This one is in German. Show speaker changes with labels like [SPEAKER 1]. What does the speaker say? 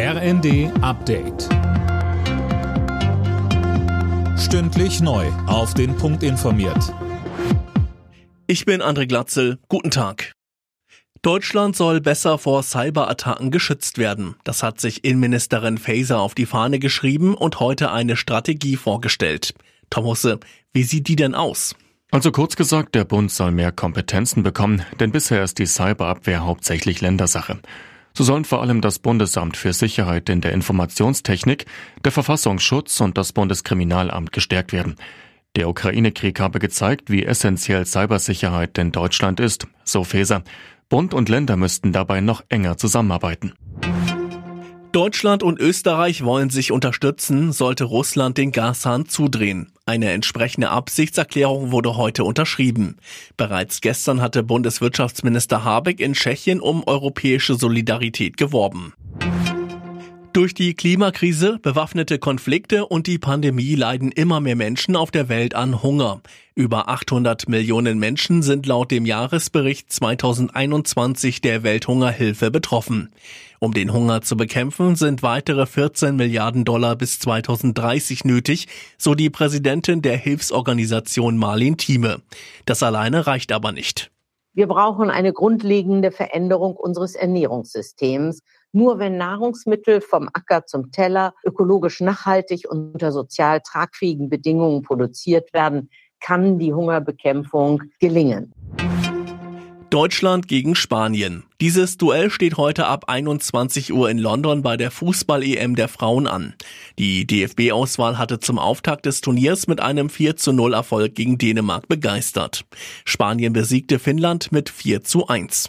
[SPEAKER 1] RND Update. Stündlich neu. Auf den Punkt informiert.
[SPEAKER 2] Ich bin André Glatzel. Guten Tag. Deutschland soll besser vor Cyberattacken geschützt werden. Das hat sich Innenministerin Faeser auf die Fahne geschrieben und heute eine Strategie vorgestellt. Tom Husse, wie sieht die denn aus?
[SPEAKER 3] Also kurz gesagt, der Bund soll mehr Kompetenzen bekommen, denn bisher ist die Cyberabwehr hauptsächlich Ländersache. So sollen vor allem das Bundesamt für Sicherheit in der Informationstechnik, der Verfassungsschutz und das Bundeskriminalamt gestärkt werden. Der Ukraine-Krieg habe gezeigt, wie essentiell Cybersicherheit in Deutschland ist, so Faeser. Bund und Länder müssten dabei noch enger zusammenarbeiten.
[SPEAKER 2] Deutschland und Österreich wollen sich unterstützen, sollte Russland den Gashahn zudrehen. Eine entsprechende Absichtserklärung wurde heute unterschrieben. Bereits gestern hatte Bundeswirtschaftsminister Habeck in Tschechien um europäische Solidarität geworben. Durch die Klimakrise, bewaffnete Konflikte und die Pandemie leiden immer mehr Menschen auf der Welt an Hunger. Über 800 Millionen Menschen sind laut dem Jahresbericht 2021 der Welthungerhilfe betroffen. Um den Hunger zu bekämpfen, sind weitere 14 Milliarden Dollar bis 2030 nötig, so die Präsidentin der Hilfsorganisation Marlin Thieme. Das alleine reicht aber nicht.
[SPEAKER 4] Wir brauchen eine grundlegende Veränderung unseres Ernährungssystems nur wenn Nahrungsmittel vom Acker zum Teller ökologisch nachhaltig und unter sozial tragfähigen Bedingungen produziert werden, kann die Hungerbekämpfung gelingen.
[SPEAKER 2] Deutschland gegen Spanien. Dieses Duell steht heute ab 21 Uhr in London bei der Fußball-EM der Frauen an. Die DFB-Auswahl hatte zum Auftakt des Turniers mit einem 4 zu 0 Erfolg gegen Dänemark begeistert. Spanien besiegte Finnland mit 4 zu 1.